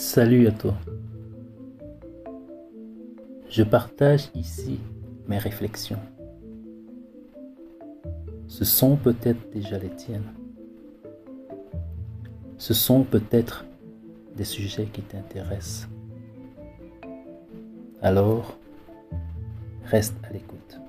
Salut à toi. Je partage ici mes réflexions. Ce sont peut-être déjà les tiennes. Ce sont peut-être des sujets qui t'intéressent. Alors, reste à l'écoute.